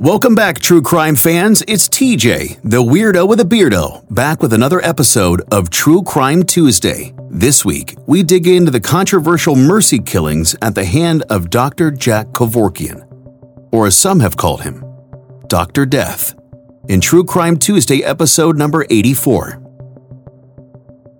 Welcome back, true crime fans. It's TJ, the weirdo with a beardo, back with another episode of True Crime Tuesday. This week, we dig into the controversial mercy killings at the hand of Dr. Jack Kevorkian, or as some have called him, Dr. Death, in True Crime Tuesday episode number 84.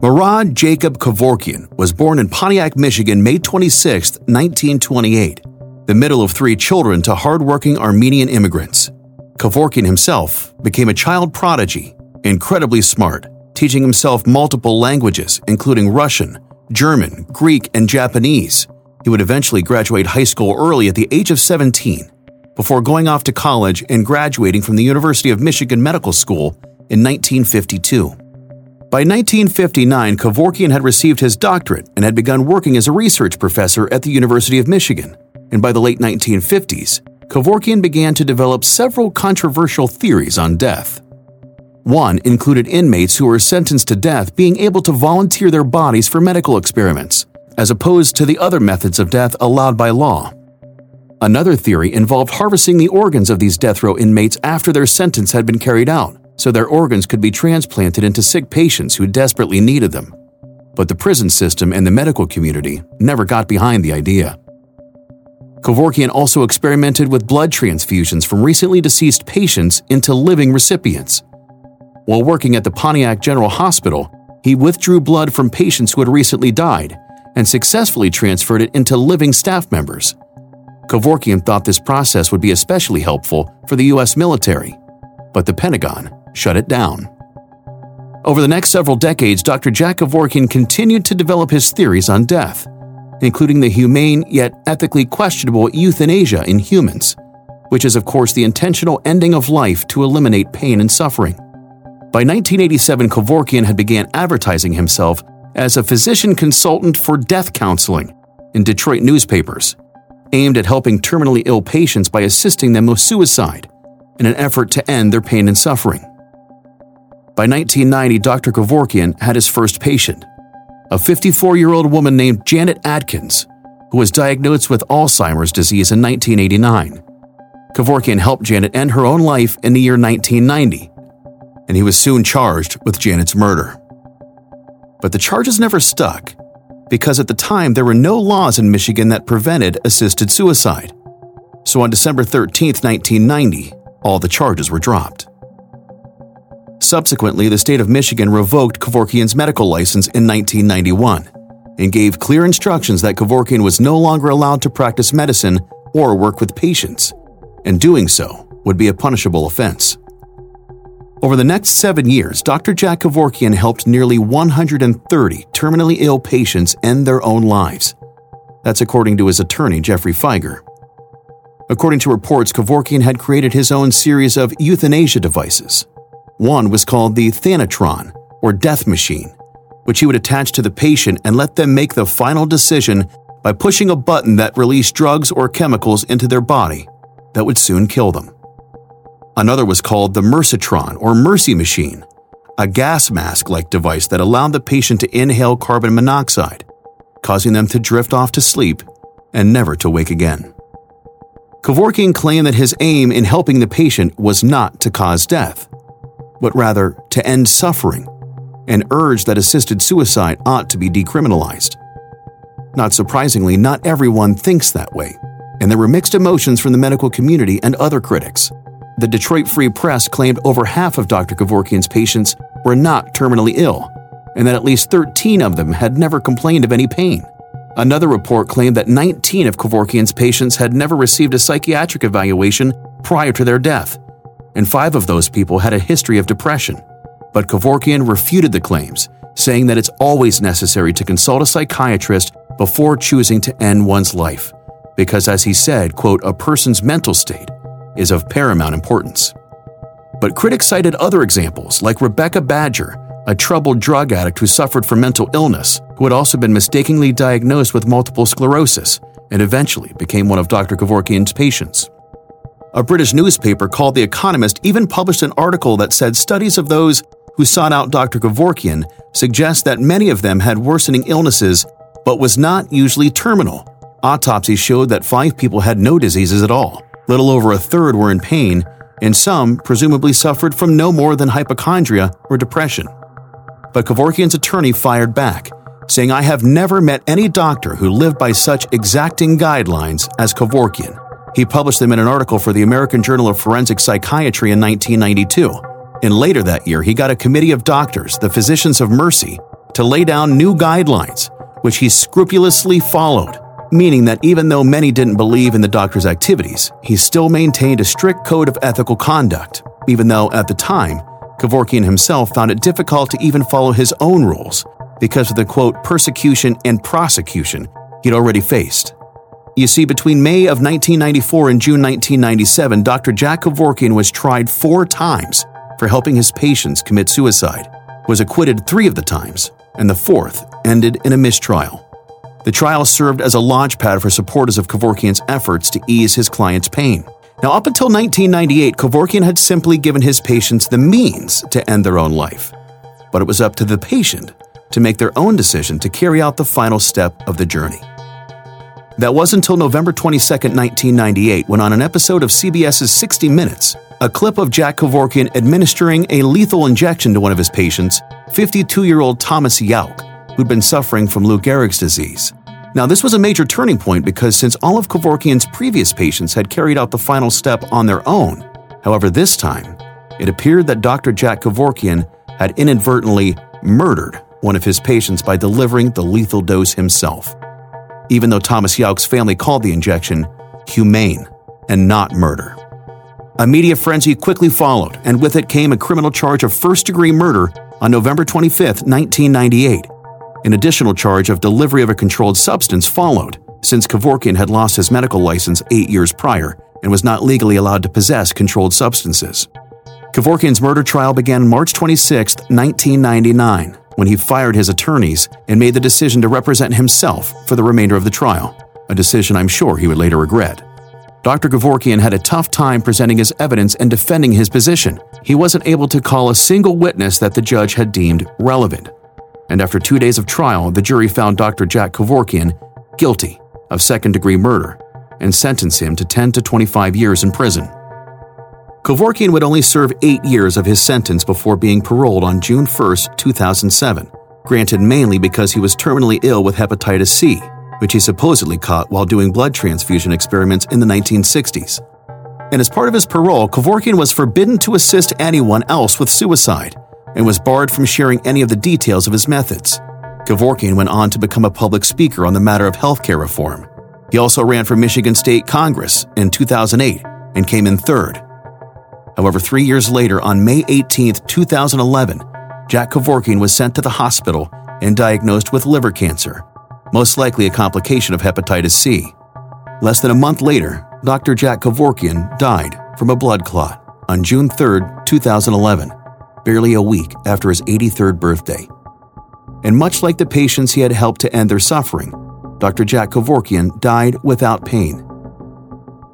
Murad Jacob Kevorkian was born in Pontiac, Michigan, May 26, 1928 the middle of three children to hardworking Armenian immigrants. Kevorkian himself became a child prodigy, incredibly smart, teaching himself multiple languages, including Russian, German, Greek, and Japanese. He would eventually graduate high school early at the age of 17, before going off to college and graduating from the University of Michigan Medical School in 1952. By 1959, Kevorkian had received his doctorate and had begun working as a research professor at the University of Michigan and by the late 1950s, Kevorkian began to develop several controversial theories on death. One included inmates who were sentenced to death being able to volunteer their bodies for medical experiments, as opposed to the other methods of death allowed by law. Another theory involved harvesting the organs of these death row inmates after their sentence had been carried out, so their organs could be transplanted into sick patients who desperately needed them. But the prison system and the medical community never got behind the idea. Kevorkian also experimented with blood transfusions from recently deceased patients into living recipients. While working at the Pontiac General Hospital, he withdrew blood from patients who had recently died and successfully transferred it into living staff members. Kevorkian thought this process would be especially helpful for the U.S. military, but the Pentagon shut it down. Over the next several decades, Dr. Jack Kevorkian continued to develop his theories on death including the humane yet ethically questionable euthanasia in humans, which is, of course, the intentional ending of life to eliminate pain and suffering. By 1987, Kevorkian had began advertising himself as a physician consultant for death counseling in Detroit newspapers, aimed at helping terminally ill patients by assisting them with suicide in an effort to end their pain and suffering. By 1990, Dr. Kevorkian had his first patient, a 54 year old woman named Janet Adkins, who was diagnosed with Alzheimer's disease in 1989. Kevorkian helped Janet end her own life in the year 1990, and he was soon charged with Janet's murder. But the charges never stuck, because at the time there were no laws in Michigan that prevented assisted suicide. So on December 13, 1990, all the charges were dropped. Subsequently, the state of Michigan revoked Kevorkian's medical license in 1991 and gave clear instructions that Kevorkian was no longer allowed to practice medicine or work with patients, and doing so would be a punishable offense. Over the next seven years, Dr. Jack Kevorkian helped nearly 130 terminally ill patients end their own lives. That's according to his attorney, Geoffrey Fieger. According to reports, Kevorkian had created his own series of euthanasia devices, one was called the Thanatron, or death machine, which he would attach to the patient and let them make the final decision by pushing a button that released drugs or chemicals into their body that would soon kill them. Another was called the Mercitron, or Mercy machine, a gas mask like device that allowed the patient to inhale carbon monoxide, causing them to drift off to sleep and never to wake again. Kevorkian claimed that his aim in helping the patient was not to cause death, but rather to end suffering, and urged that assisted suicide ought to be decriminalized. Not surprisingly, not everyone thinks that way, and there were mixed emotions from the medical community and other critics. The Detroit Free Press claimed over half of Dr. Kevorkian's patients were not terminally ill, and that at least 13 of them had never complained of any pain. Another report claimed that 19 of Kevorkian's patients had never received a psychiatric evaluation prior to their death, and five of those people had a history of depression. But Kevorkian refuted the claims, saying that it's always necessary to consult a psychiatrist before choosing to end one's life, because as he said, quote, a person's mental state is of paramount importance. But critics cited other examples, like Rebecca Badger, a troubled drug addict who suffered from mental illness, who had also been mistakenly diagnosed with multiple sclerosis and eventually became one of Dr. Kevorkian's patients. A British newspaper called The Economist even published an article that said studies of those who sought out Dr. Kevorkian suggest that many of them had worsening illnesses but was not usually terminal. Autopsies showed that five people had no diseases at all, Little over a third were in pain, and some presumably suffered from no more than hypochondria or depression. But Kevorkian's attorney fired back, saying, I have never met any doctor who lived by such exacting guidelines as Kevorkian. He published them in an article for the American Journal of Forensic Psychiatry in 1992. And later that year, he got a committee of doctors, the Physicians of Mercy, to lay down new guidelines, which he scrupulously followed, meaning that even though many didn't believe in the doctor's activities, he still maintained a strict code of ethical conduct, even though at the time, Kevorkian himself found it difficult to even follow his own rules because of the quote persecution and prosecution he'd already faced. You see, between May of 1994 and June 1997, Dr. Jack Kevorkian was tried four times for helping his patients commit suicide, was acquitted three of the times, and the fourth ended in a mistrial. The trial served as a launchpad for supporters of Kevorkian's efforts to ease his client's pain. Now, up until 1998, Kevorkian had simply given his patients the means to end their own life. But it was up to the patient to make their own decision to carry out the final step of the journey. That was until November 22, 1998, when on an episode of CBS's 60 Minutes, a clip of Jack Kevorkian administering a lethal injection to one of his patients, 52 year old Thomas Youk, who'd been suffering from Lou Gehrig's disease. Now, this was a major turning point because since all of Kevorkian's previous patients had carried out the final step on their own, however, this time, it appeared that Dr. Jack Kevorkian had inadvertently murdered one of his patients by delivering the lethal dose himself. Even though Thomas Youk's family called the injection humane and not murder. A media frenzy quickly followed, and with it came a criminal charge of first degree murder on November 25, 1998. An additional charge of delivery of a controlled substance followed, since Kevorkian had lost his medical license eight years prior and was not legally allowed to possess controlled substances. Kevorkian's murder trial began March 26, 1999, when he fired his attorneys and made the decision to represent himself for the remainder of the trial, a decision I'm sure he would later regret. Dr. Kevorkian had a tough time presenting his evidence and defending his position. He wasn't able to call a single witness that the judge had deemed relevant. And after two days of trial, the jury found Dr. Jack Kevorkian guilty of second degree murder and sentenced him to 10 to 25 years in prison. Kevorkian would only serve eight years of his sentence before being paroled on June 1, 2007, granted mainly because he was terminally ill with hepatitis C, which he supposedly caught while doing blood transfusion experiments in the 1960s. And as part of his parole, Kevorkian was forbidden to assist anyone else with suicide and was barred from sharing any of the details of his methods. Kevorkian went on to become a public speaker on the matter of healthcare reform. He also ran for Michigan State Congress in 2008 and came in third. However, three years later, on May 18, 2011, Jack Kevorkian was sent to the hospital and diagnosed with liver cancer, most likely a complication of hepatitis C. Less than a month later, Dr. Jack Kevorkian died from a blood clot on June 3, 2011, barely a week after his 83rd birthday. And much like the patients he had helped to end their suffering, Dr. Jack Kevorkian died without pain.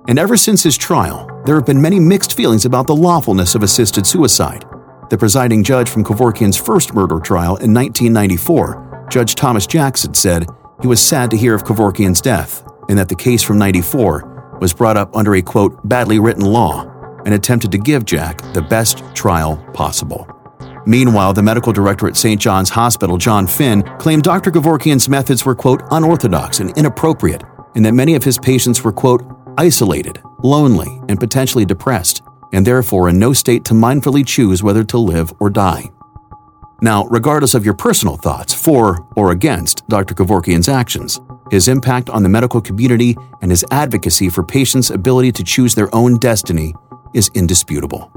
And ever since his trial, there have been many mixed feelings about the lawfulness of assisted suicide. The presiding judge from Kevorkian's first murder trial in 1994, Judge Thomas Jackson, said he was sad to hear of Kevorkian's death and that the case from 94 was brought up under a quote, badly written law and attempted to give Jack the best trial possible. Meanwhile, the medical director at St. John's Hospital, John Finn, claimed Dr. Kevorkian's methods were, quote, unorthodox and inappropriate, and that many of his patients were, quote, isolated, lonely, and potentially depressed, and therefore in no state to mindfully choose whether to live or die. Now, regardless of your personal thoughts for or against Dr. Kevorkian's actions, his impact on the medical community and his advocacy for patients' ability to choose their own destiny is indisputable.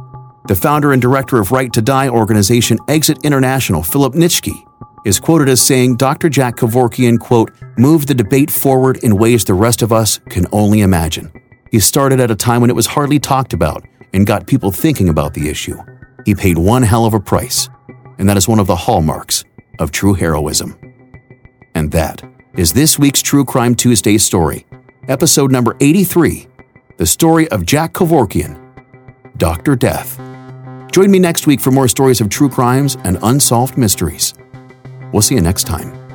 The founder and director of Right to Die organization Exit International, Philip Nitschke, is quoted as saying Dr. Jack Kevorkian, quote, moved the debate forward in ways the rest of us can only imagine. He started at a time when it was hardly talked about and got people thinking about the issue. He paid one hell of a price, and that is one of the hallmarks of true heroism. And that is this week's True Crime Tuesday story, episode number 83 The Story of Jack Kevorkian, Dr. Death. Join me next week for more stories of true crimes and unsolved mysteries. We'll see you next time.